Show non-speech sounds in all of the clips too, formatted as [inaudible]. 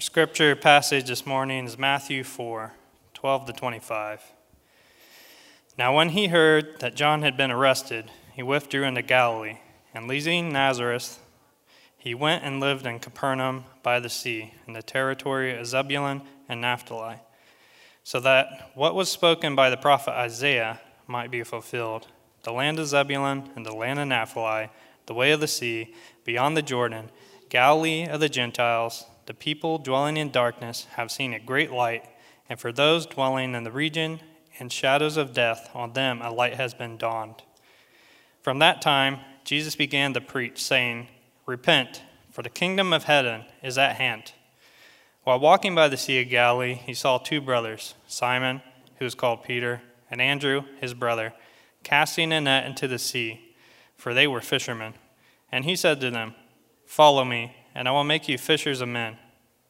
Our scripture passage this morning is Matthew 4 12 to 25. Now, when he heard that John had been arrested, he withdrew into Galilee, and leaving Nazareth, he went and lived in Capernaum by the sea, in the territory of Zebulun and Naphtali, so that what was spoken by the prophet Isaiah might be fulfilled the land of Zebulun and the land of Naphtali, the way of the sea, beyond the Jordan, Galilee of the Gentiles the people dwelling in darkness have seen a great light, and for those dwelling in the region and shadows of death, on them a light has been dawned. From that time, Jesus began to preach, saying, Repent, for the kingdom of heaven is at hand. While walking by the Sea of Galilee, he saw two brothers, Simon, who was called Peter, and Andrew, his brother, casting a net into the sea, for they were fishermen. And he said to them, Follow me and I will make you fishers of men.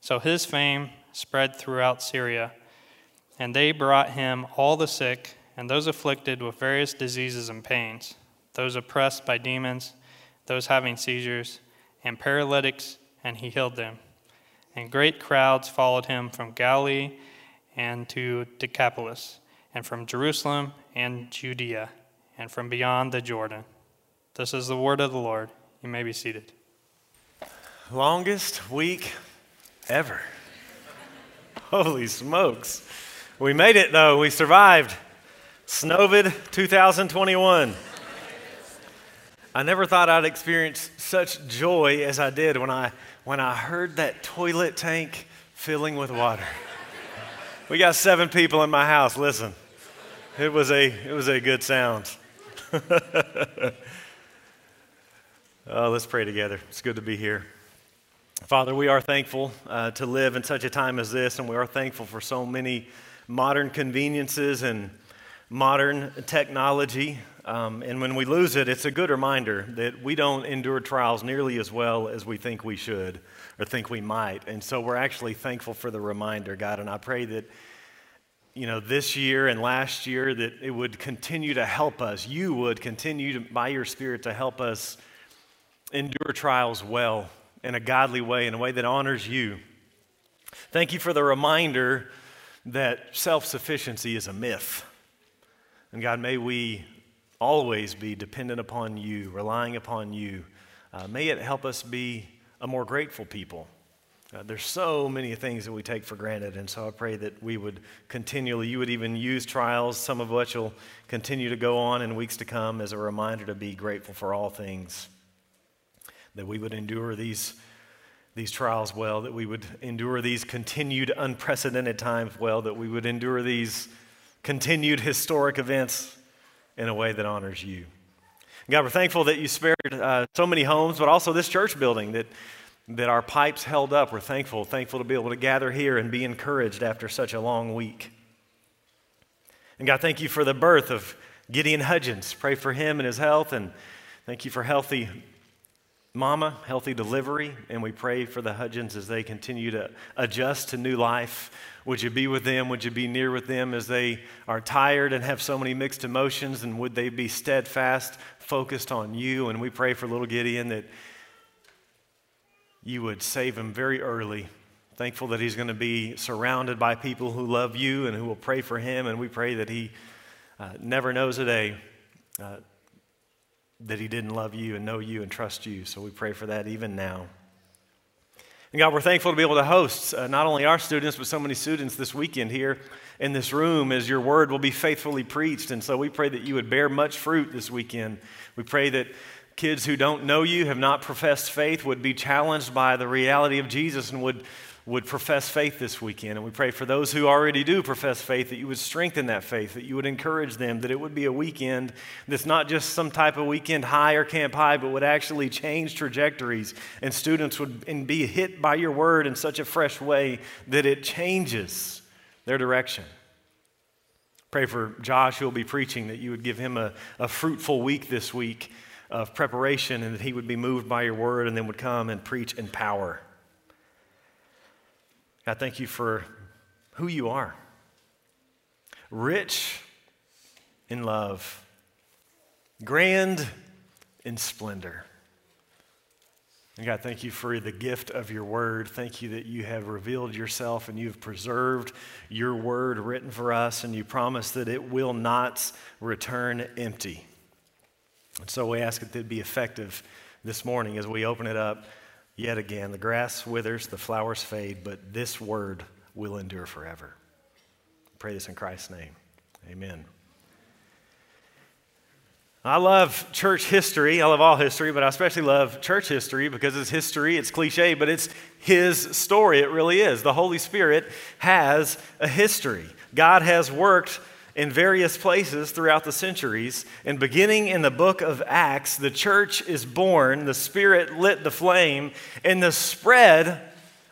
So his fame spread throughout Syria, and they brought him all the sick and those afflicted with various diseases and pains, those oppressed by demons, those having seizures, and paralytics, and he healed them. And great crowds followed him from Galilee and to Decapolis, and from Jerusalem and Judea, and from beyond the Jordan. This is the word of the Lord. You may be seated. Longest week ever. Holy smokes. We made it though. We survived. Snowvid 2021. I never thought I'd experience such joy as I did when I, when I heard that toilet tank filling with water. We got seven people in my house. Listen, it was a, it was a good sound. Uh, [laughs] let's pray together. It's good to be here. Father, we are thankful uh, to live in such a time as this, and we are thankful for so many modern conveniences and modern technology. Um, and when we lose it, it's a good reminder that we don't endure trials nearly as well as we think we should or think we might. And so we're actually thankful for the reminder, God. And I pray that you know, this year and last year, that it would continue to help us. You would continue to, by your Spirit to help us endure trials well in a godly way, in a way that honors you. Thank you for the reminder that self sufficiency is a myth. And God, may we always be dependent upon you, relying upon you. Uh, may it help us be a more grateful people. Uh, there's so many things that we take for granted, and so I pray that we would continually, you would even use trials, some of which will continue to go on in weeks to come, as a reminder to be grateful for all things that we would endure these, these trials well, that we would endure these continued unprecedented times well, that we would endure these continued historic events in a way that honors you. God, we're thankful that you spared uh, so many homes, but also this church building that, that our pipes held up. We're thankful, thankful to be able to gather here and be encouraged after such a long week. And God, thank you for the birth of Gideon Hudgens. Pray for him and his health, and thank you for healthy Mama, healthy delivery, and we pray for the Hudgens as they continue to adjust to new life. Would you be with them? Would you be near with them as they are tired and have so many mixed emotions? And would they be steadfast, focused on you? And we pray for little Gideon that you would save him very early. Thankful that he's going to be surrounded by people who love you and who will pray for him. And we pray that he uh, never knows a day. Uh, that he didn't love you and know you and trust you. So we pray for that even now. And God, we're thankful to be able to host uh, not only our students, but so many students this weekend here in this room as your word will be faithfully preached. And so we pray that you would bear much fruit this weekend. We pray that kids who don't know you, have not professed faith, would be challenged by the reality of Jesus and would, would profess faith this weekend. And we pray for those who already do profess faith that you would strengthen that faith, that you would encourage them, that it would be a weekend that's not just some type of weekend high or camp high, but would actually change trajectories. And students would be hit by your word in such a fresh way that it changes their direction. Pray for Josh, who will be preaching, that you would give him a, a fruitful week this week of preparation and that he would be moved by your word and then would come and preach in power. God, thank you for who you are rich in love, grand in splendor. And God, thank you for the gift of your word. Thank you that you have revealed yourself and you have preserved your word written for us, and you promise that it will not return empty. And so we ask that it be effective this morning as we open it up Yet again, the grass withers, the flowers fade, but this word will endure forever. I pray this in Christ's name. Amen. I love church history. I love all history, but I especially love church history because it's history. It's cliche, but it's His story. It really is. The Holy Spirit has a history. God has worked in various places throughout the centuries. And beginning in the book of Acts, the church is born, the Spirit lit the flame, and the spread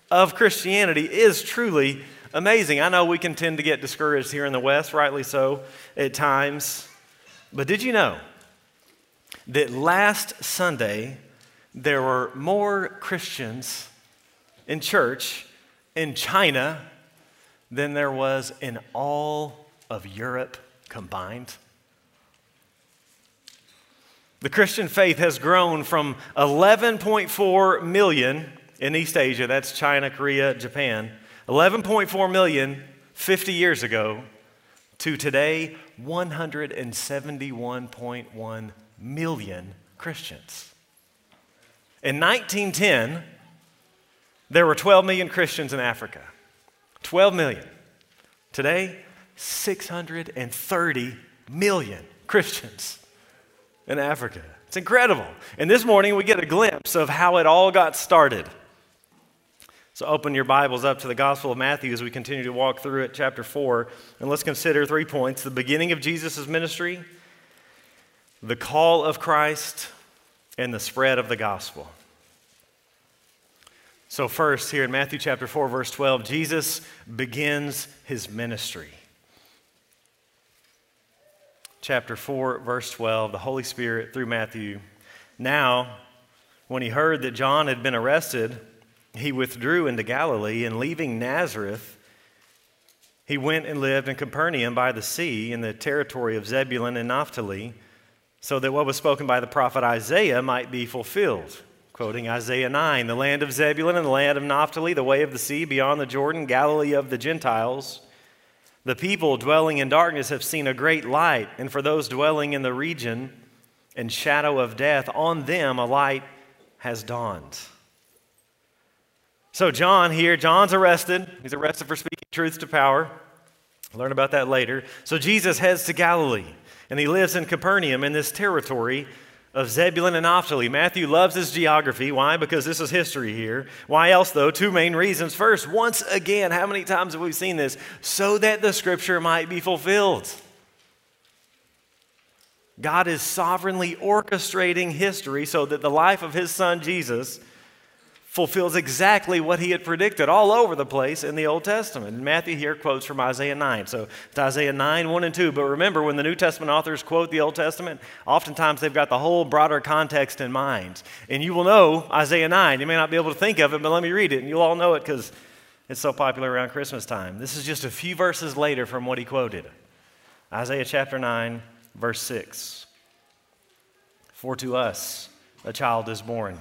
of Christianity is truly amazing. I know we can tend to get discouraged here in the West, rightly so at times. But did you know that last Sunday there were more Christians in church in China than there was in all of Europe combined. The Christian faith has grown from 11.4 million in East Asia, that's China, Korea, Japan, 11.4 million 50 years ago, to today 171.1 million Christians. In 1910, there were 12 million Christians in Africa. 12 million. Today, 630 million Christians in Africa. It's incredible. And this morning we get a glimpse of how it all got started. So open your Bibles up to the Gospel of Matthew as we continue to walk through it, chapter 4, and let's consider three points the beginning of Jesus' ministry, the call of Christ, and the spread of the gospel. So, first, here in Matthew chapter 4, verse 12, Jesus begins his ministry chapter 4, verse 12, the Holy Spirit through Matthew. Now, when he heard that John had been arrested, he withdrew into Galilee, and leaving Nazareth, he went and lived in Capernaum by the sea in the territory of Zebulun and Naphtali, so that what was spoken by the prophet Isaiah might be fulfilled. Quoting Isaiah 9, the land of Zebulun and the land of Naphtali, the way of the sea beyond the Jordan, Galilee of the Gentiles. The people dwelling in darkness have seen a great light, and for those dwelling in the region and shadow of death, on them a light has dawned. So, John here, John's arrested. He's arrested for speaking truth to power. learn about that later. So, Jesus heads to Galilee, and he lives in Capernaum in this territory of Zebulun and Naphtali. Matthew loves his geography. Why? Because this is history here. Why else, though? Two main reasons. First, once again, how many times have we seen this? So that the scripture might be fulfilled. God is sovereignly orchestrating history so that the life of his son Jesus fulfills exactly what he had predicted all over the place in the Old Testament. And Matthew here quotes from Isaiah 9. So it's Isaiah 9, 1 and 2. But remember, when the New Testament authors quote the Old Testament, oftentimes they've got the whole broader context in mind. And you will know Isaiah 9. You may not be able to think of it, but let me read it, and you'll all know it because it's so popular around Christmas time. This is just a few verses later from what he quoted Isaiah chapter 9, verse 6. For to us a child is born.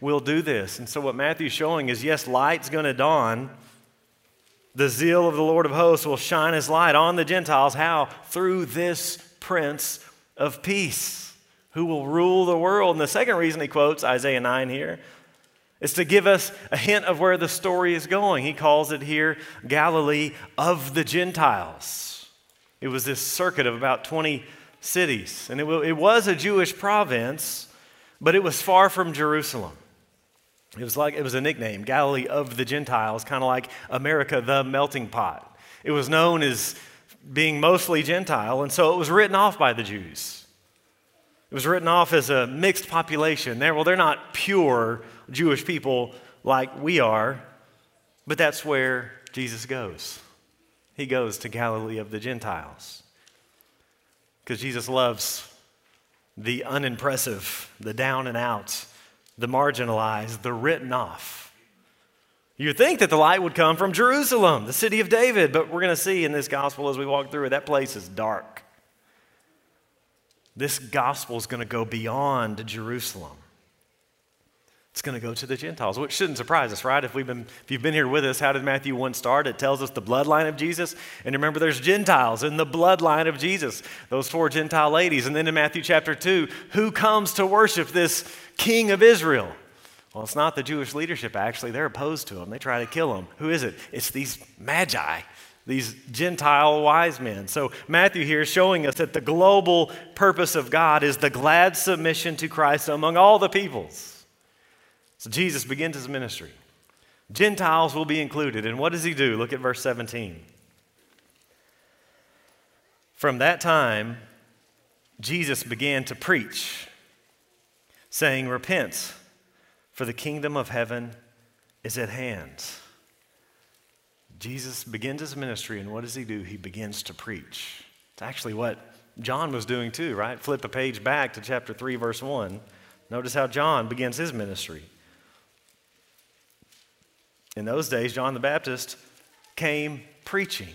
will do this. And so, what Matthew's showing is yes, light's going to dawn, The zeal of the Lord of hosts will shine his light on the Gentiles. How? Through this Prince of Peace, who will rule the world. And the second reason he quotes Isaiah 9 here is to give us a hint of where the story is going. He calls it here Galilee of the Gentiles. It was this circuit of about 20 cities, and it, was a Jewish province, but it was far from Jerusalem. It was like it was a nickname, Galilee of the Gentiles, kind of like America, the melting pot. It was known as being mostly Gentile, and so it was written off by the Jews. It was written off as a mixed population. They're, well, they're not pure Jewish people like we are, but that's where Jesus goes. He goes to Galilee of the Gentiles. Because Jesus loves the unimpressive, the down and out, the marginalized, the written off. You'd think that the light would come from Jerusalem, the city of David, but we're going to see in this gospel as we walk through it, that place is dark. This gospel is going to go beyond Jerusalem. It's going to go to the Gentiles, which shouldn't surprise us, right? If, we've been, if you've been here with us, how did Matthew 1 start? It tells us the bloodline of Jesus. And remember, there's Gentiles in the bloodline of Jesus, those four Gentile ladies. And then in Matthew chapter 2, who comes to worship this king of Israel? Well, it's not the Jewish leadership, actually. They're opposed to him, they try to kill him. Who is it? It's these magi, these Gentile wise men. So Matthew here is showing us that the global purpose of God is the glad submission to Christ among all the peoples. So Jesus begins his ministry. Gentiles will be included. And what does he do? Look at verse 17. From that time, Jesus began to preach, saying, Repent, for the kingdom of heaven is at hand. Jesus begins his ministry, and what does he do? He begins to preach. It's actually what John was doing too, right? Flip a page back to chapter 3, verse 1. Notice how John begins his ministry. In those days, John the Baptist came preaching.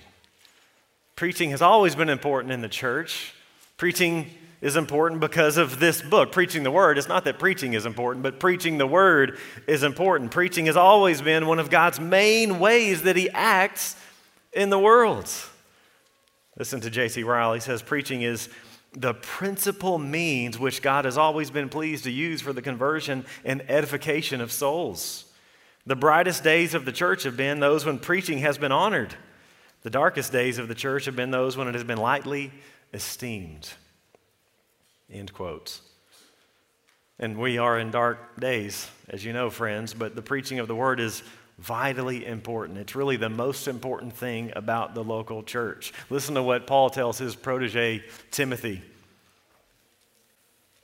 Preaching has always been important in the church. Preaching is important because of this book, Preaching the Word. It's not that preaching is important, but preaching the Word is important. Preaching has always been one of God's main ways that He acts in the world. Listen to J.C. Ryle. He says, Preaching is the principal means which God has always been pleased to use for the conversion and edification of souls. The brightest days of the church have been those when preaching has been honored. The darkest days of the church have been those when it has been lightly esteemed. End quotes. And we are in dark days, as you know, friends, but the preaching of the word is vitally important. It's really the most important thing about the local church. Listen to what Paul tells his protege, Timothy.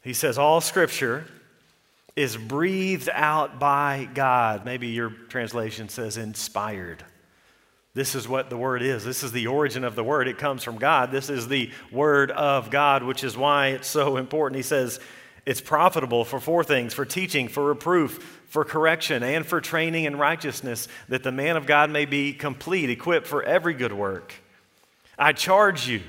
He says, All scripture is breathed out by God. Maybe your translation says inspired. This is what the word is. This is the origin of the word. It comes from God. This is the word of God, which is why it's so important. He says it's profitable for four things for teaching, for reproof, for correction, and for training in righteousness, that the man of God may be complete, equipped for every good work. I charge you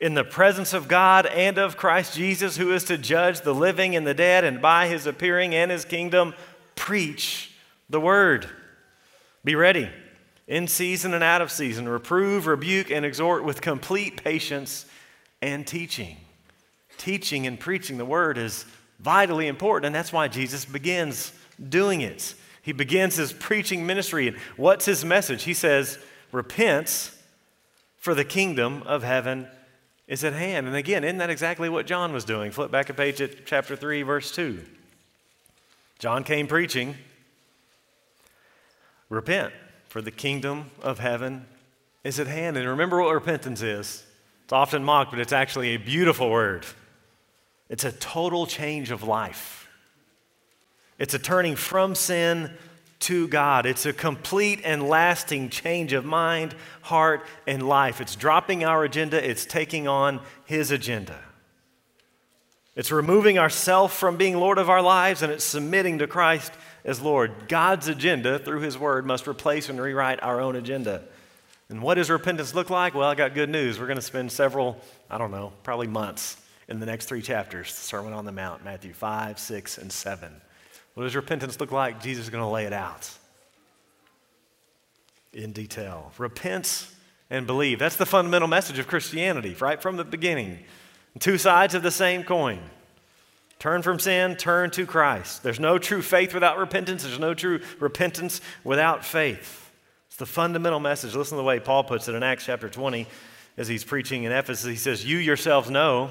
in the presence of God and of Christ Jesus, who is to judge the living and the dead, and by his appearing and his kingdom, preach the word. Be ready, in season and out of season, reprove, rebuke, and exhort with complete patience and teaching. Teaching and preaching the word is vitally important, and that's why Jesus begins doing it. He begins his preaching ministry. And what's his message? He says, Repent, for the kingdom of heaven is at hand. And again, isn't that exactly what John was doing? Flip back a page at chapter 3, verse 2. John came preaching, Repent, for the kingdom of heaven is at hand. And remember what repentance is. It's often mocked, but it's actually a beautiful word. It's a total change of life. It's a turning from sin to God. It's a complete and lasting change of mind, heart, and life. It's dropping our agenda, it's taking on His agenda. It's removing ourself from being Lord of our lives and it's submitting to Christ as Lord. God's agenda through His Word must replace and rewrite our own agenda. And what does repentance look like? Well, I got good news. We're going to spend several, I don't know, probably months in the next three chapters Sermon on the Mount, Matthew 5, 6, and 7. What does repentance look like? Jesus is going to lay it out. in detail. Repent and believe. That's the fundamental message of Christianity, right from the beginning. Two sides of the same coin. Turn from sin, turn to Christ. There's no true faith without repentance, there's no true repentance without faith. It's the fundamental message. Listen to the way Paul puts it in Acts chapter 20 as he's preaching in Ephesus. He says, You yourselves know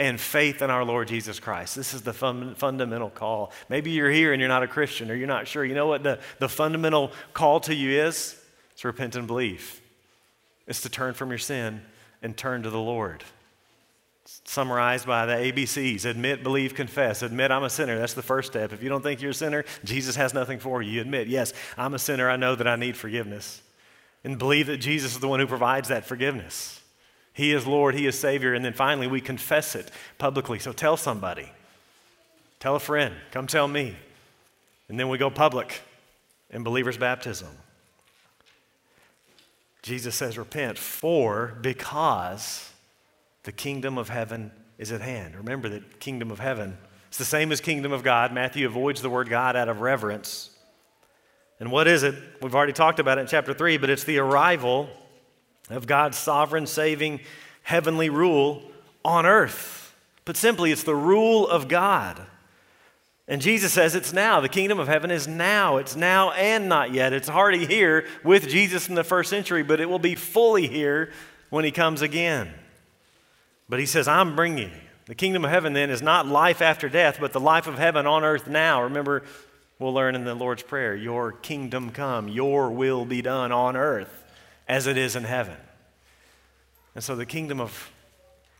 and faith in our Lord Jesus Christ. This is the fun, fundamental call. Maybe you're here and you're not a Christian or you're not sure. You know what the, the fundamental call to you is? It's repent and believe. It's to turn from your sin and turn to the Lord summarized by the ABCs admit, believe, confess. Admit I'm a sinner. That's the first step. If you don't think you're a sinner, Jesus has nothing for you. You admit, yes, I'm a sinner. I know that I need forgiveness. And believe that Jesus is the one who provides that forgiveness. He is Lord, He is Savior. And then finally, we confess it publicly. So tell somebody, tell a friend, come tell me. And then we go public in believer's baptism. Jesus says, repent for, because the kingdom of heaven is at hand. Remember that kingdom of heaven. It's the same as kingdom of God. Matthew avoids the word God out of reverence. And what is it? We've already talked about it in chapter 3, but it's the arrival of God's sovereign, saving, heavenly rule on earth. But simply, it's the rule of God. And Jesus says it's now. The kingdom of heaven is now. It's now and not yet. It's already here with Jesus in the first century, but it will be fully here when he comes again. But he says, I'm bringing. The kingdom of heaven then is not life after death, but the life of heaven on earth now. Remember, we'll learn in the Lord's Prayer Your kingdom come, your will be done on earth as it is in heaven. And so the kingdom of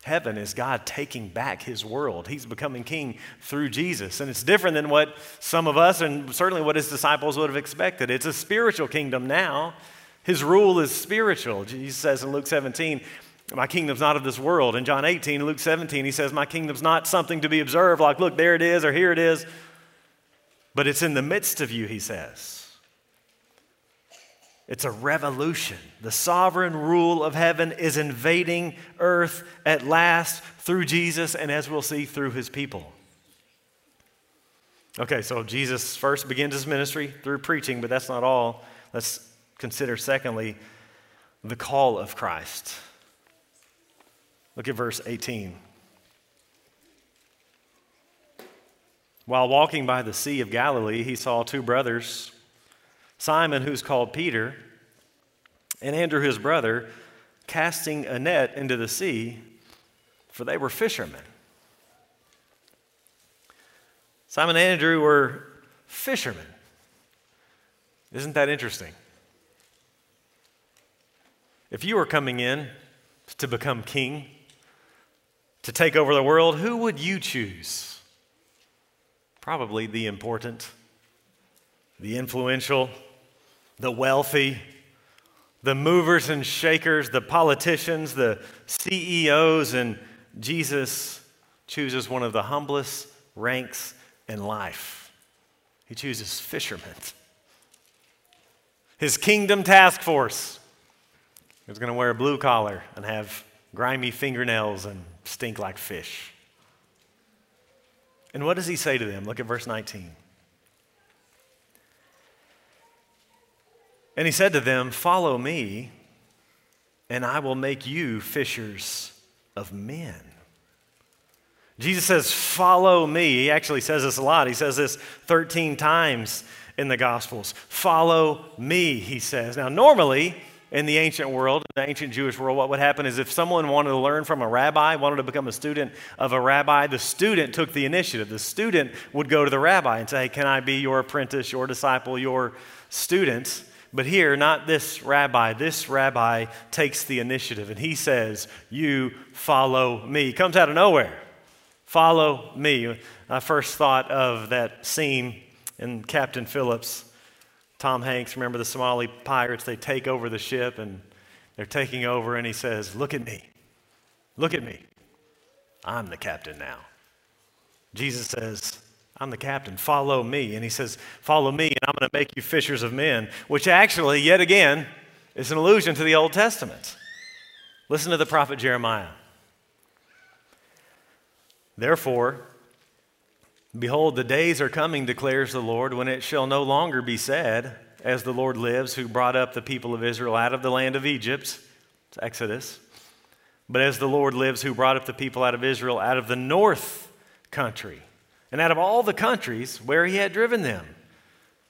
heaven is God taking back his world. He's becoming king through Jesus. And it's different than what some of us and certainly what his disciples would have expected. It's a spiritual kingdom now. His rule is spiritual. Jesus says in Luke 17, my kingdom's not of this world. In John 18, Luke 17, he says, My kingdom's not something to be observed, like, look, there it is, or here it is, but it's in the midst of you, he says. It's a revolution. The sovereign rule of heaven is invading earth at last through Jesus, and as we'll see, through his people. Okay, so Jesus first begins his ministry through preaching, but that's not all. Let's consider, secondly, the call of Christ. Look at verse 18. While walking by the Sea of Galilee, he saw two brothers, Simon, who's called Peter, and Andrew, his brother, casting a net into the sea, for they were fishermen. Simon and Andrew were fishermen. Isn't that interesting? If you were coming in to become king, to take over the world, who would you choose? Probably the important, the influential, the wealthy, the movers and shakers, the politicians, the CEOs, and Jesus chooses one of the humblest ranks in life. He chooses fishermen. His kingdom task force is going to wear a blue collar and have grimy fingernails and stink like fish. And what does he say to them? Look at verse 19. And he said to them, Follow me, and I will make you fishers of men. Jesus says, Follow me. He actually says this a lot. He says this 13 times in the Gospels. Follow me, he says. Now, normally, in the ancient world, the ancient Jewish world, what would happen is if someone wanted to learn from a rabbi, wanted to become a student of a rabbi, the student took the initiative. The student would go to the rabbi and say, Can I be your apprentice, your disciple, your student? But here, not this rabbi. This rabbi takes the initiative and he says, You follow me. He Comes out of nowhere. Follow me. I first thought of that scene in Captain Phillips Tom Hanks, remember the Somali pirates? They take over the ship and they're taking over, and he says, Look at me. Look at me. I'm the captain now. Jesus says, I'm the captain, follow me. And he says, Follow me, and I'm going to make you fishers of men, which actually, yet again, is an allusion to the Old Testament. Listen to the prophet Jeremiah. Therefore, behold, the days are coming, declares the Lord, when it shall no longer be said, As the Lord lives, who brought up the people of Israel out of the land of Egypt, it's Exodus, but as the Lord lives, who brought up the people out of Israel out of the north country, and out of all the countries where he had driven them.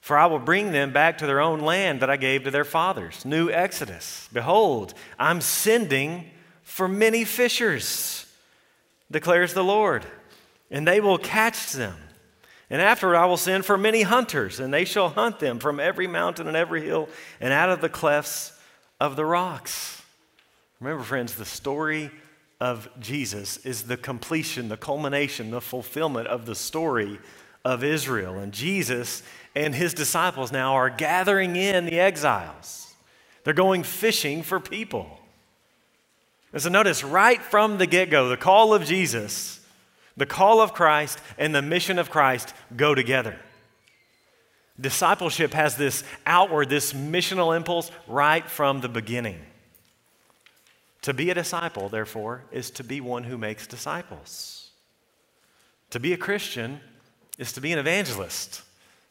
For I will bring them back to their own land that I gave to their fathers. New Exodus. Behold, I'm sending for many fishers declares the Lord, and they will catch them. And afterward, I will send for many hunters, and they shall hunt them from every mountain and every hill and out of the clefts of the rocks. Remember, friends, the story of Jesus is the completion, the culmination, the fulfillment of the story of Israel. And Jesus and his disciples now are gathering in the exiles, they're going fishing for people. And so notice right from the get go, the call of Jesus, the call of Christ, and the mission of Christ go together. Discipleship has this outward, this missional impulse right from the beginning. To be a disciple, therefore, is to be one who makes disciples. To be a Christian is to be an evangelist.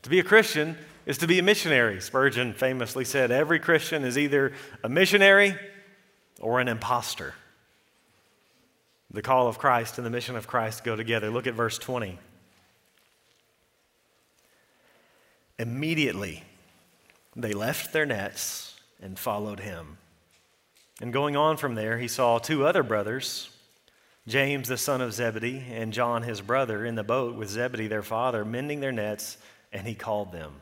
To be a Christian is to be a missionary. Spurgeon famously said, Every Christian is either a missionary or an impostor. The call of Christ and the mission of Christ go together. Look at verse 20. Immediately, they left their nets and followed him. And going on from there, he saw two other brothers, James the son of Zebedee and John his brother, in the boat with Zebedee their father, mending their nets, and he called them.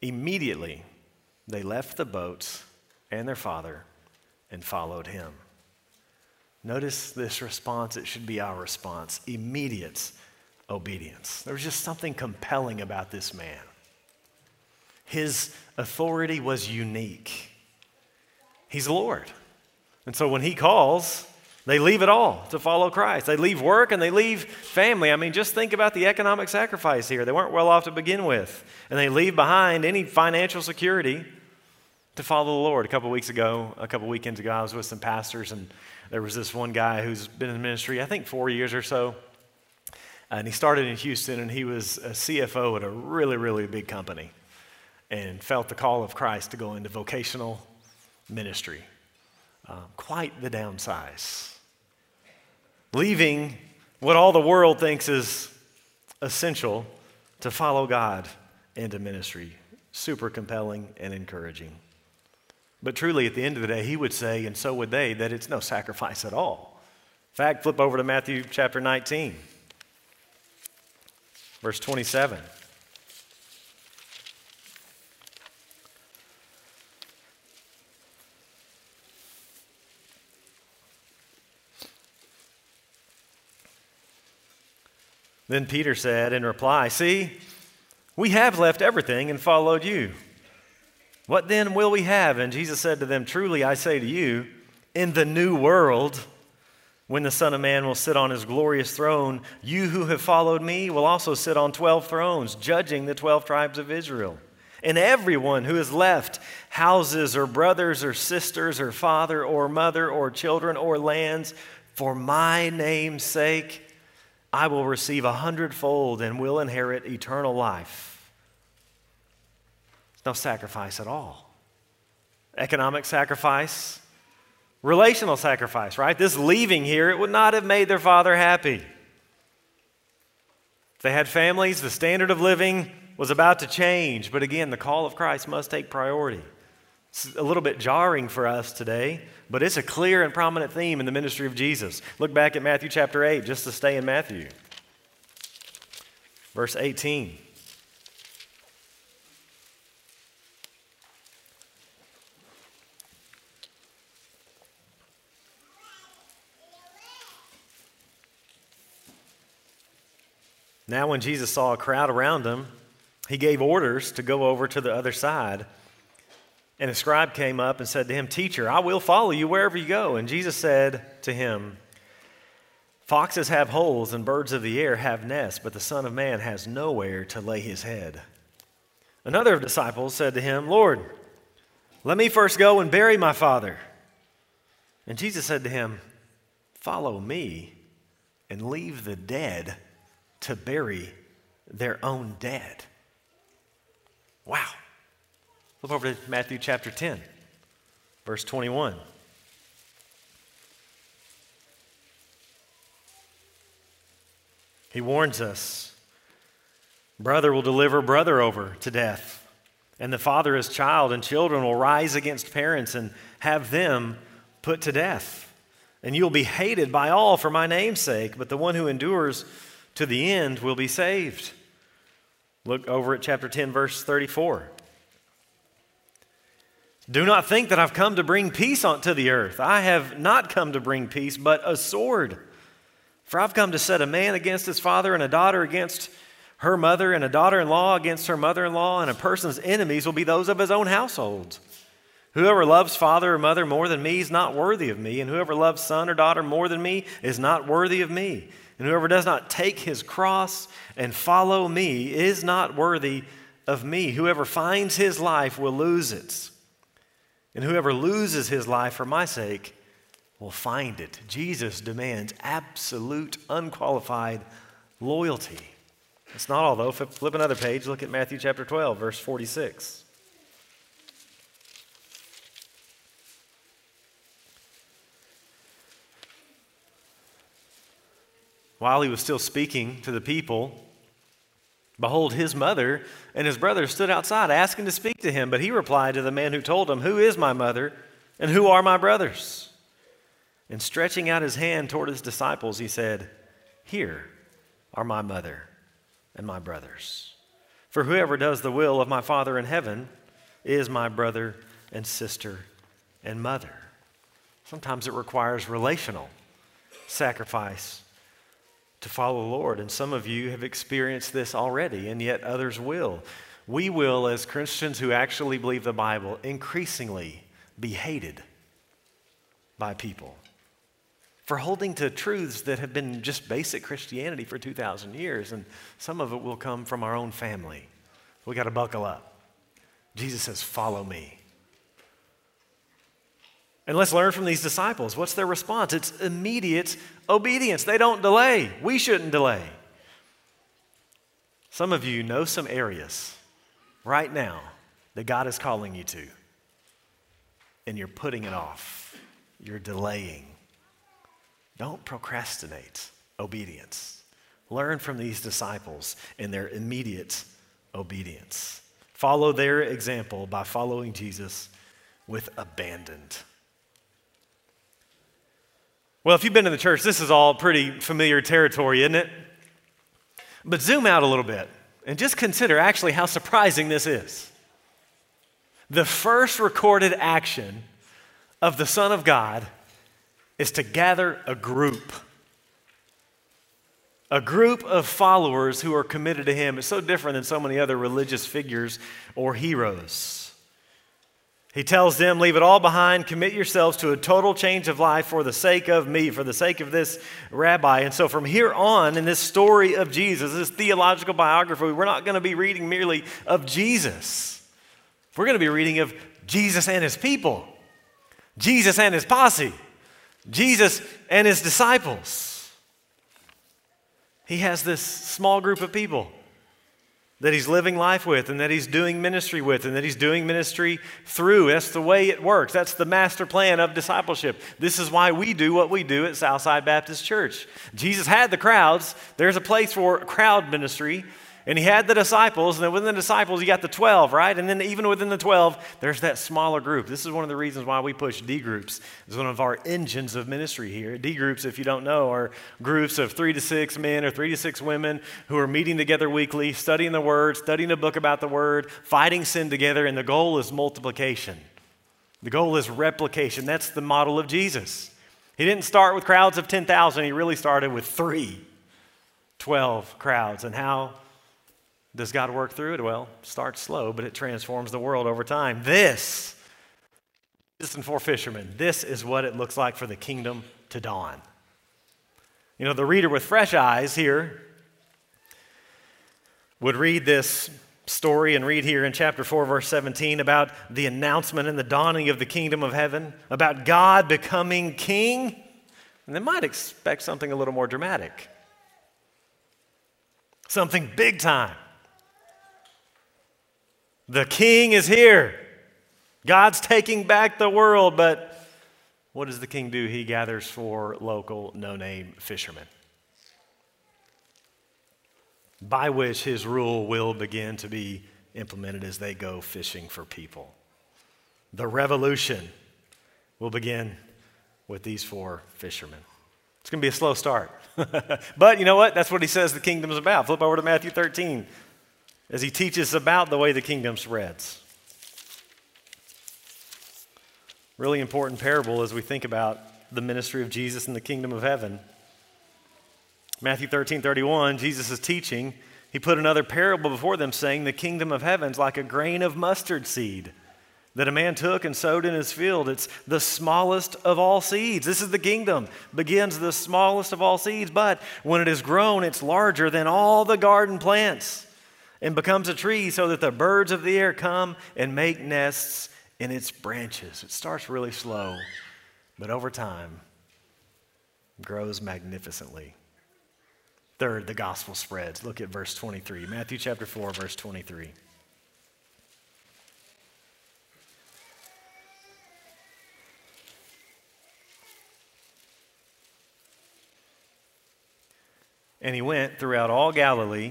Immediately, they left the boats and their father and followed him. Notice this response, it should be our response immediate obedience. There was just something compelling about this man. His authority was unique. He's Lord. And so when he calls, they leave it all to follow Christ. They leave work and they leave family. I mean, just think about the economic sacrifice here. They weren't well off to begin with. And they leave behind any financial security to follow the Lord. A couple weeks ago, a couple weekends ago, I was with some pastors, and there was this one guy who's been in ministry, I think, four years or so. And he started in Houston, and he was a CFO at a really, really big company and felt the call of Christ to go into vocational ministry. Um, quite the downsize. Leaving what all the world thinks is essential to follow God into ministry. Super compelling and encouraging. But truly, at the end of the day, he would say, and so would they, that it's no sacrifice at all. In fact, flip over to Matthew chapter 19, verse 27. Then Peter said in reply, See, we have left everything and followed you. What then will we have? And Jesus said to them, Truly I say to you, in the new world, when the Son of Man will sit on his glorious throne, you who have followed me will also sit on 12 thrones, judging the 12 tribes of Israel. And everyone who has left houses or brothers or sisters or father or mother or children or lands for my name's sake, I will receive a hundredfold and will inherit eternal life no sacrifice at all. Economic sacrifice, relational sacrifice, right? This leaving here, it would not have made their father happy. If they had families, the standard of living was about to change. But again, the call of Christ must take priority. It's a little bit jarring for us today, but it's a clear and prominent theme in the ministry of Jesus. Look back at Matthew chapter 8, just to stay in Matthew. Verse 18. Now, when Jesus saw a crowd around him, he gave orders to go over to the other side. And a scribe came up and said to him, Teacher, I will follow you wherever you go. And Jesus said to him, Foxes have holes and birds of the air have nests, but the Son of Man has nowhere to lay his head. Another of the disciples said to him, Lord, let me first go and bury my father. And Jesus said to him, Follow me and leave the dead to bury their own dead. Wow. Look over to Matthew chapter 10, verse 21. He warns us brother will deliver brother over to death, and the father his child, and children will rise against parents and have them put to death. And you'll be hated by all for my name's sake, but the one who endures to the end will be saved. Look over at chapter 10, verse 34. Do not think that I've come to bring peace onto the earth. I have not come to bring peace, but a sword. For I've come to set a man against his father, and a daughter against her mother, and a daughter in law against her mother in law, and a person's enemies will be those of his own household. Whoever loves father or mother more than me is not worthy of me, and whoever loves son or daughter more than me is not worthy of me. And whoever does not take his cross and follow me is not worthy of me. Whoever finds his life will lose it. And whoever loses his life for my sake will find it. Jesus demands absolute, unqualified loyalty. It's not all, though. Flip another page, look at Matthew chapter 12, verse 46. While he was still speaking to the people, behold, his mother and his brothers stood outside asking to speak to him. But he replied to the man who told him, Who is my mother and who are my brothers? And stretching out his hand toward his disciples, he said, Here are my mother and my brothers. For whoever does the will of my Father in heaven is my brother and sister and mother. Sometimes it requires relational sacrifice to follow the Lord. And some of you have experienced this already, and yet others will. We will, as Christians who actually believe the Bible, increasingly be hated by people for holding to truths that have been just basic Christianity for 2,000 years, and some of it will come from our own family. We got to buckle up. Jesus says, Follow me. And let's learn from these disciples. What's their response? It's immediate obedience. They don't delay. We shouldn't delay. Some of you know some areas right now that God is calling you to, and you're putting it off. You're delaying. Don't procrastinate obedience. Learn from these disciples in their immediate obedience. Follow their example by following Jesus with abandon. Well, if you've been in the church, this is all pretty familiar territory, isn't it? But zoom out a little bit and just consider actually how surprising this is. The first recorded action of the Son of God is to gather a group. A group of followers who are committed to Him. It's so different than so many other religious figures or heroes. He tells them, Leave it all behind, commit yourselves to a total change of life for the sake of me, for the sake of this rabbi. And so, from here on, in this story of Jesus, this theological biography, we're not going to be reading merely of Jesus. We're going to be reading of Jesus and his people, Jesus and his posse. Jesus and his disciples. He has this small group of people that he's living life with and that he's doing ministry with and that he's doing ministry through. That's the way it works. That's the master plan of discipleship. This is why we do what we do at Southside Baptist Church. Jesus had the crowds, there's a place for crowd ministry. And he had the disciples, and then within the disciples, you got the 12, right? And then even within the 12, there's that smaller group. This is one of the reasons why we push D groups. It's one of our engines of ministry here. D groups, if you don't know, are groups of three to six men or three to six women who are meeting together weekly, studying the Word, studying a book about the Word, fighting sin together, and the goal is multiplication. The goal is replication. That's the model of Jesus. He didn't start with crowds of 10,000, he really started with three, 12 crowds. And how does God work through it? Well, starts slow, but it transforms the world over time. This, and four fishermen, this is what it looks like for the kingdom to dawn. You know, the reader with fresh eyes here would read this story and read here in chapter 4, verse 17 about the announcement and the dawning of the kingdom of heaven, about God becoming king, and they might expect something a little more dramatic, something big time. The king is here. God's taking back the world, but what does the king do? He gathers four local no name fishermen by which his rule will begin to be implemented as they go fishing for people. The revolution will begin with these four fishermen. It's going to be a slow start. [laughs] but you know what? That's what he says the kingdom's about. Flip over to Matthew 13 as he teaches about the way the kingdom spreads. Really important parable as we think about the ministry of Jesus in the kingdom of heaven. Matthew 13, 31, Jesus is teaching. He put another parable before them, saying, The kingdom of heaven is like a grain of mustard seed that a man took and sowed in his field. It's the smallest of all seeds. This is the kingdom, begins the smallest of all seeds, but when it is grown, it's larger than all the garden plants and becomes a tree so that the birds of the air come and make nests in its branches. It starts really slow, but over time grows magnificently. Third, the gospel spreads. Look at verse 23. Matthew chapter 4, verse 23. And he went throughout all Galilee,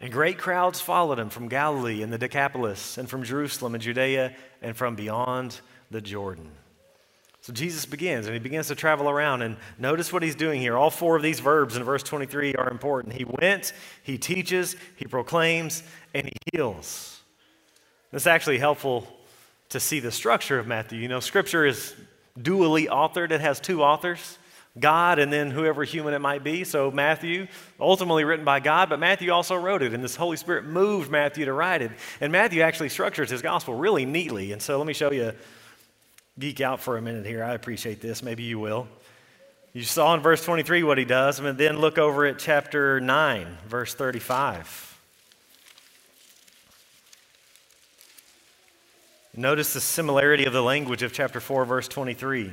And great crowds followed him from Galilee and the Decapolis, and from Jerusalem and Judea, and from beyond the Jordan. So Jesus begins, and he begins to travel around. And notice what he's doing here. All four of these verbs in verse 23 are important. He went, he teaches, he proclaims, and he heals. It's actually helpful to see the structure of Matthew. You know, Scripture is dually authored, it has two authors. God and then whoever human it might be. So, Matthew, ultimately written by God, but Matthew also wrote it, and this Holy Spirit moved Matthew to write it. And Matthew actually structures his gospel really neatly. And so, let me show you geek out for a minute here. I appreciate this. Maybe you will. You saw in verse 23 what he does, and then look over at chapter 9, verse 35. Notice the similarity of the language of chapter 4, verse 23.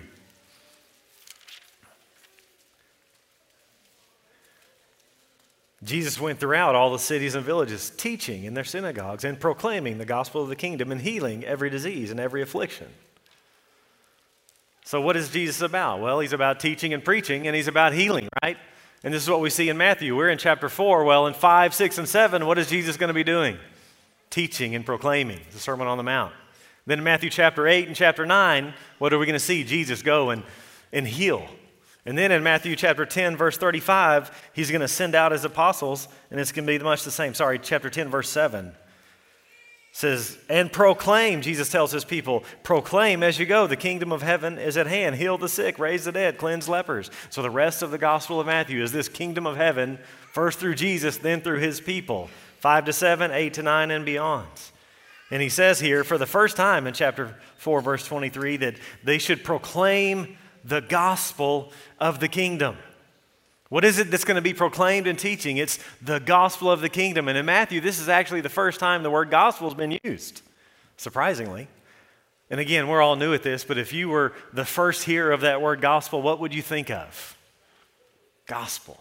Jesus went throughout all the cities and villages, teaching in their synagogues and proclaiming the gospel of the kingdom and healing every disease and every affliction. So, what is Jesus about? Well, he's about teaching and preaching, and he's about healing, right? And this is what we see in Matthew. We're in chapter 4. Well, in 5, 6, and 7, what is Jesus going to be doing? Teaching and proclaiming the Sermon on the Mount. Then in Matthew chapter 8 and chapter 9, what are we going to see? Jesus go and, and heal. And then in Matthew chapter 10, verse 35, he's going to send out his apostles, and it's going to be much the same. Sorry, chapter 10, verse 7 says, and proclaim, Jesus tells his people, proclaim as you go, the kingdom of heaven is at hand. Heal the sick, raise the dead, cleanse lepers. So the rest of the Gospel of Matthew is this kingdom of heaven, first through Jesus, then through his people, 5 to 7, 8 to 9, and beyond. And he says here, for the first time in chapter 4, verse 23, that they should proclaim the gospel of the kingdom. What is it that's going to be proclaimed in teaching? It's the gospel of the kingdom. And in Matthew, this is actually the first time the word gospel has been used, surprisingly. And again, we're all new at this, but if you were the first hearer of that word gospel, what would you think of? Gospel.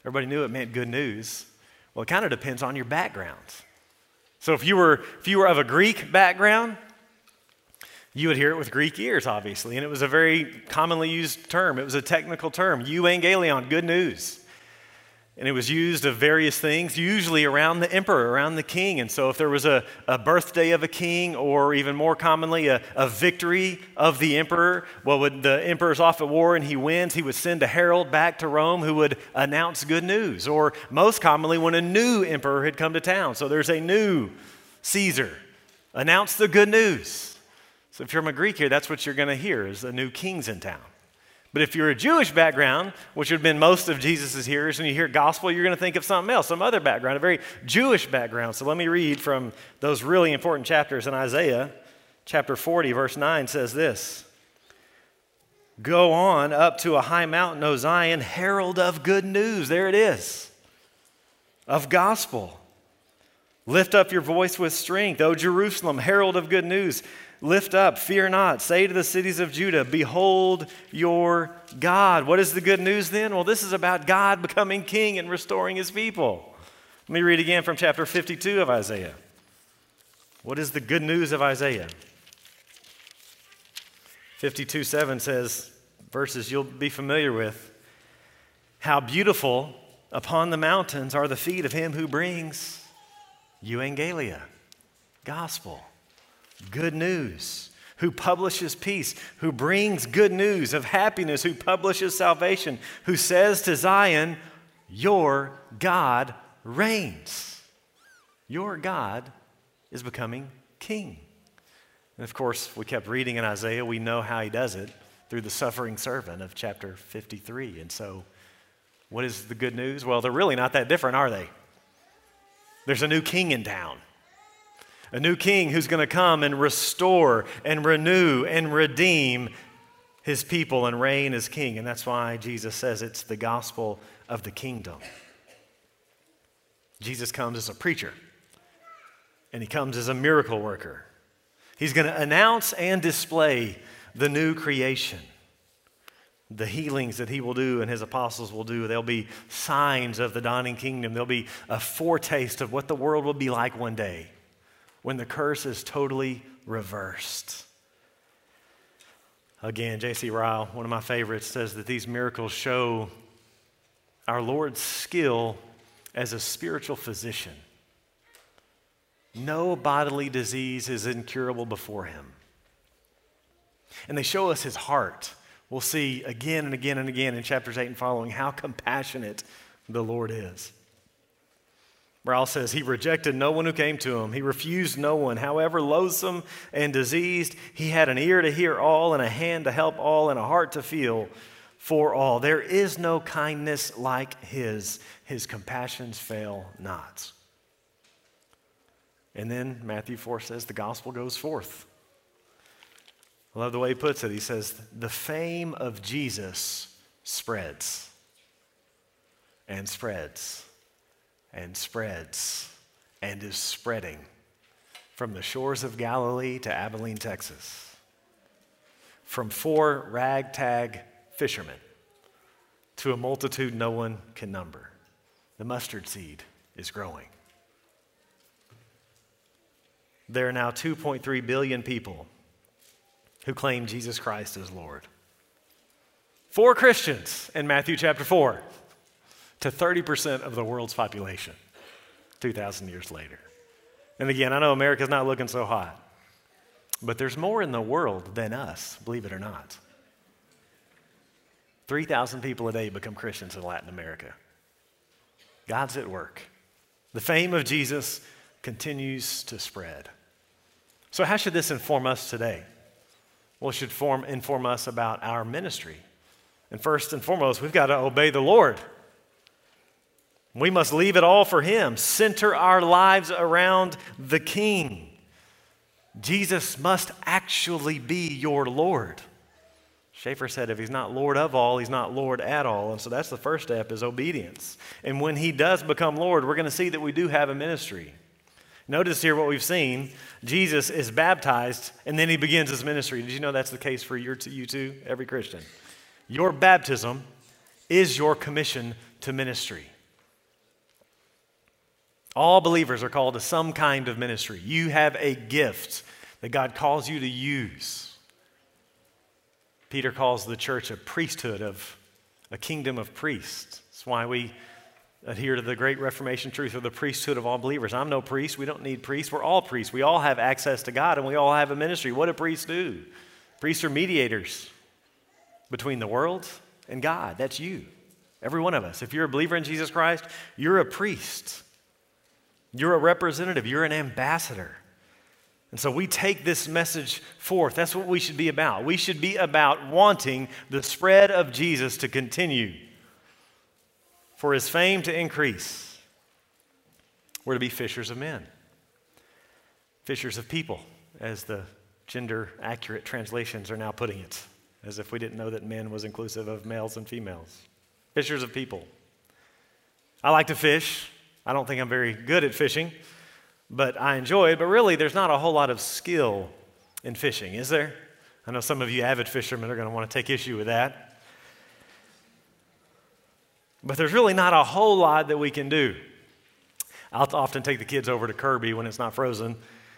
Everybody knew it meant good news. Well, it kind of depends on your background. So if you were if you were of a Greek background, you would hear it with Greek ears, obviously, and it was a very commonly used term. It was a technical term, euangelion, good news. And it was used of various things, usually around the emperor, around the king. And so, if there was a, a birthday of a king, or even more commonly, a, a victory of the emperor, well, when the emperor's off at war and he wins, he would send a herald back to Rome who would announce good news. Or most commonly, when a new emperor had come to town. So, there's a new Caesar. Announce the good news. So, if you're from a Greek here, that's what you're going to hear is the new king's in town. But if you're a Jewish background, which would have been most of Jesus' hearers, when you hear gospel, you're going to think of something else, some other background, a very Jewish background. So let me read from those really important chapters in Isaiah. Chapter 40, verse 9 says this Go on up to a high mountain, O Zion, herald of good news. There it is, of gospel. Lift up your voice with strength, O Jerusalem, herald of good news. Lift up, fear not. Say to the cities of Judah, Behold your God. What is the good news then? Well, this is about God becoming king and restoring his people. Let me read again from chapter 52 of Isaiah. What is the good news of Isaiah? 52 7 says, verses you'll be familiar with. How beautiful upon the mountains are the feet of him who brings euangelia, gospel good news, who publishes peace, who brings good news of happiness, who publishes salvation, who says to Zion, Your God reigns. Your God is becoming king. And of course, we kept reading in Isaiah, we know how he does it through the suffering servant of chapter 53. And so, what is the good news? Well, they're really not that different, are they? There's a new king in town a new king who's going to come and restore and renew and redeem his people and reign as king. And that's why Jesus says it's the gospel of the kingdom. Jesus comes as a preacher, and he comes as a miracle worker. He's going to announce and display the new creation. The healings that he will do and his apostles will do, there'll be signs of the dawning kingdom. There'll be a foretaste of what the world will be like one day when the curse is totally reversed. Again, J.C. Ryle, one of my favorites, says that these miracles show our Lord's skill as a spiritual physician. No bodily disease is incurable before him. And they show us his heart. We'll see again and again and again in chapters 8 and following how compassionate the Lord is. Ryle says, He rejected no one who came to him. He refused no one. However loathsome and diseased, he had an ear to hear all, and a hand to help all, and a heart to feel for all. There is no kindness like his. His compassions fail not. And then Matthew 4 says, The gospel goes forth. I love the way he puts it. He says, The fame of Jesus spreads and spreads and spreads and is spreading from the shores of Galilee to Abilene, Texas. From four ragtag fishermen to a multitude no one can number. The mustard seed is growing. There are now 2.3 billion people who claim Jesus Christ as Lord. Four Christians in Matthew chapter 4 to 30% of the world's population 2,000 years later. And again, I know America's not looking so hot, but there's more in the world than us, believe it or not. 3,000 people a day become Christians in Latin America. God's at work. The fame of Jesus continues to spread. So, how should this inform us today? Well, it should form, inform us about our ministry. And first and foremost, we've got to obey the Lord. We must leave it all for Him, center our lives around the King. Jesus must actually be your Lord. Schaeffer said if he's not Lord of all, he's not Lord at all. And so that's the first step is obedience. And when he does become Lord, we're going to see that we do have a ministry. Notice here what we've seen. Jesus is baptized and then he begins his ministry. Did you know that's the case for your, you too, every Christian? Your baptism is your commission to ministry. All believers are called to some kind of ministry. You have a gift that God calls you to use. Peter calls the church a priesthood of a kingdom of priests. That's why we adhere to the great Reformation truth of the priesthood of all believers. I'm no priest. We don't need priests. We're all priests. We all have access to God and we all have a ministry. What do priests do? Priests are mediators between the world and God. That's you, every one of us. If you're a believer in Jesus Christ, you're a priest, you're a representative, you're an ambassador. And so we take this message forth. That's what we should be about. We should be about wanting the spread of Jesus to continue, for his fame to increase. We're to be fishers of men, fishers of people, as the gender accurate translations are now putting it, as if we didn't know that men was inclusive of males and females. Fishers of people. I like to fish. I don't think I'm very good at fishing but I enjoy it. But really, there's not a whole lot of skill in fishing, is there? I know some of you avid fishermen are going to want to take issue with that. But there's really not a whole lot that we can do. I'll often take the kids over to Kirby when it's not frozen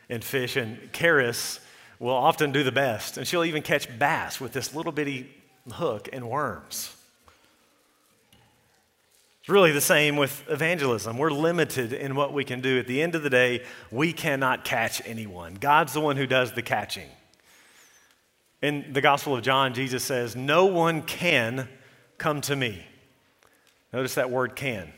and fish, and Karis will often do the best. And she'll even catch bass with this little bitty hook and worms. It's really the same with evangelism. We're limited in what we can do. At the end of the day, we cannot catch anyone. God's the one who does the catching. In the Gospel of John, Jesus says, No one can come to me. Notice that word can.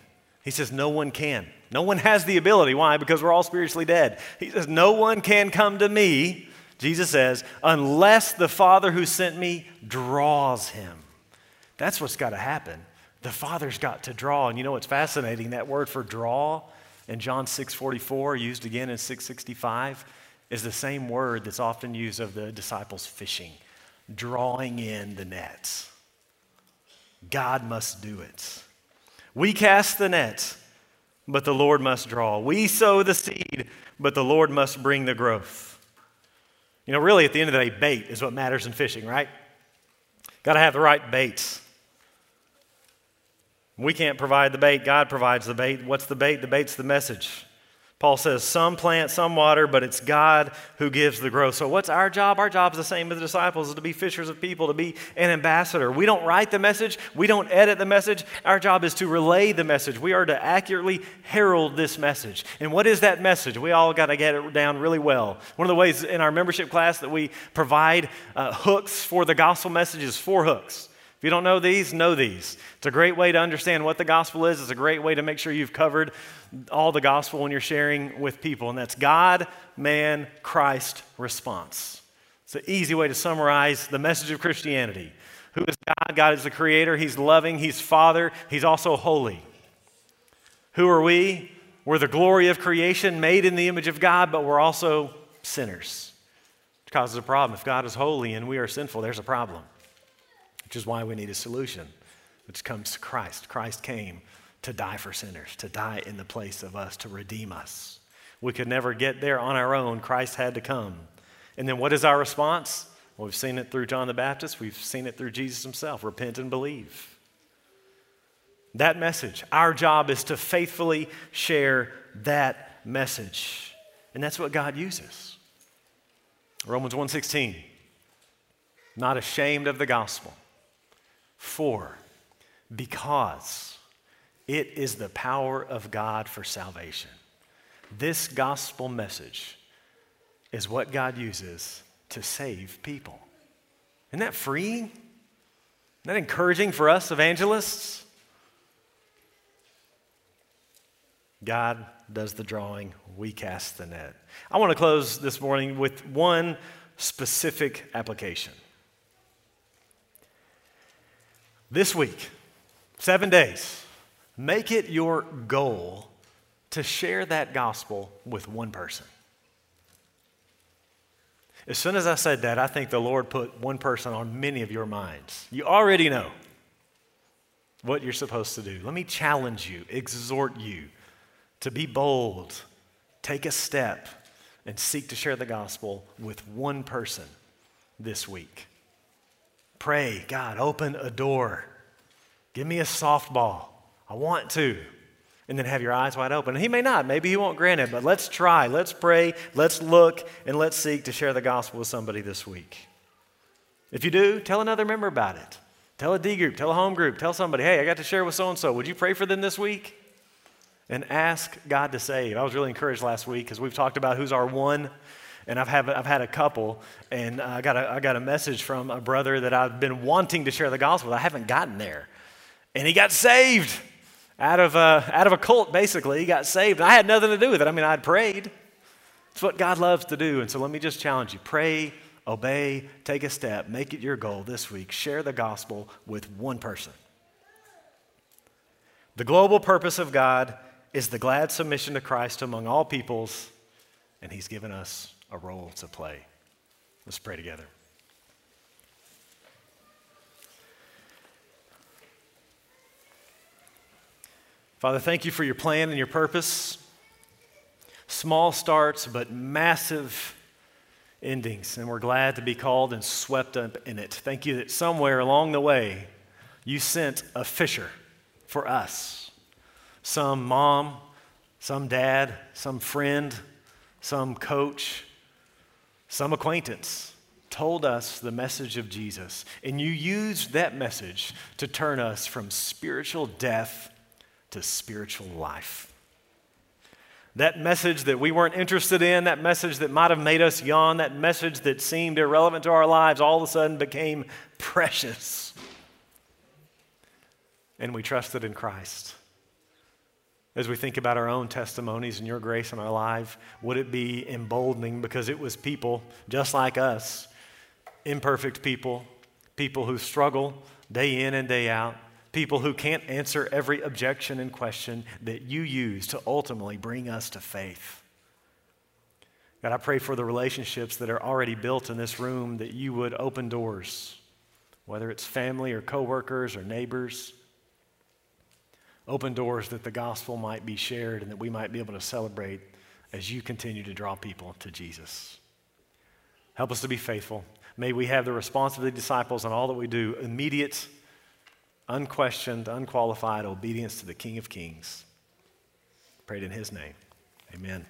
He says, No one can. No one has the ability. Why? Because we're all spiritually dead. He says, No one can come to me, Jesus says, unless the Father who sent me draws him. That's what's got to happen the Father's got to draw. And you know what's fascinating? That word for draw in John 6:44, used again in 665, is the same word that's often used of the disciples fishing, drawing in the nets. God must do it. We cast the net, but the Lord must draw. We sow the seed, but the Lord must bring the growth. You know, really, at the end of the day, bait is what matters in fishing, right? Got to have the right baits. We can't provide the bait, God provides the bait. What's the bait? The bait's the message. Paul says, some plant, some water, but it's God who gives the growth. So, what's our job? Our job is the same as the disciples, is to be fishers of people, to be an ambassador. We don't write the message, we don't edit the message. Our job is to relay the message. We are to accurately herald this message. And what is that message? We all got to get it down really well. One of the ways in our membership class that we provide uh, hooks for the gospel message is four hooks. If you don't know these, know these. It's a great way to understand what the gospel is. It's a great way to make sure you've covered all the gospel when you're sharing with people. And that's God, man, Christ response. It's an easy way to summarize the message of Christianity. Who is God? God is the creator. He's loving. He's Father. He's also holy. Who are we? We're the glory of creation, made in the image of God, but we're also sinners, which causes a problem. If God is holy and we are sinful, there's a problem which is why we need a solution, which comes to Christ. Christ came to die for sinners, to die in the place of us, to redeem us. We could never get there on our own. Christ had to come. And then what is our response? Well, we've seen it through John the Baptist, we've seen it through Jesus himself repent and believe. That message, our job is to faithfully share that message. And that's what God uses. Romans 1:16 not ashamed of the gospel for, because it is the power of God for salvation. This gospel message is what God uses to save people. Isn't that freeing? Isn't that encouraging for us evangelists? God does the drawing, we cast the net. I want to close this morning with one specific application. This week, seven days, make it your goal to share that gospel with one person. As soon as I said that, I think the Lord put one person on many of your minds. You already know what you're supposed to do. Let me challenge you, exhort you to be bold, take a step, and seek to share the gospel with one person this week. Pray, God, open a door. Give me a softball. I want to. And then have your eyes wide open. And he may not. Maybe he won't grant it, but let's try. Let's pray. Let's look. And let's seek to share the gospel with somebody this week. If you do, tell another member about it. Tell a D group, tell a home group, tell somebody, hey, I got to share with so and so. Would you pray for them this week? and ask God to save. I was really encouraged last week because we've talked about who's our one, and I've, have, I've had a couple, and I got a, I got a message from a brother that I've been wanting to share the gospel with. I haven't gotten there. And he got saved out of, a, out of a cult, basically. He got saved. I had nothing to do with it. I mean, I'd prayed. It's what God loves to do. And so let me just challenge you pray, obey, take a step, make it your goal this week. Share the gospel with one person. The global purpose of God is the glad submission to Christ among all peoples, and He's given us a role to play. Let's pray together. Father, thank you for your plan and your purpose. Small starts, but massive endings. And we're glad to be called and swept up in it. Thank you that somewhere along the way, you sent a fisher for us. Some mom, some dad, some friend, some coach, some acquaintance told us the message of Jesus. And you used that message to turn us from spiritual death to spiritual life. That message that we weren't interested in, that message that might have made us yawn, that message that seemed irrelevant to our lives, all of a sudden became [laughs] precious. And we trusted in Christ. As we think about our own testimonies and your grace in our life, would it be emboldening because it was people just like us, imperfect people, people who struggle day in and day out, people who can't answer every objection and question that you use to ultimately bring us to faith. God, I pray for the relationships that are already built in this room that you would open doors, whether it's family or coworkers or neighbors. Open doors that the gospel might be shared and that we might be able to celebrate as you continue to draw people to Jesus. Help us to be faithful. May we have the response of the disciples in all that we do, immediate unquestioned, unqualified obedience to the King of Kings. Prayed in his name. Amen.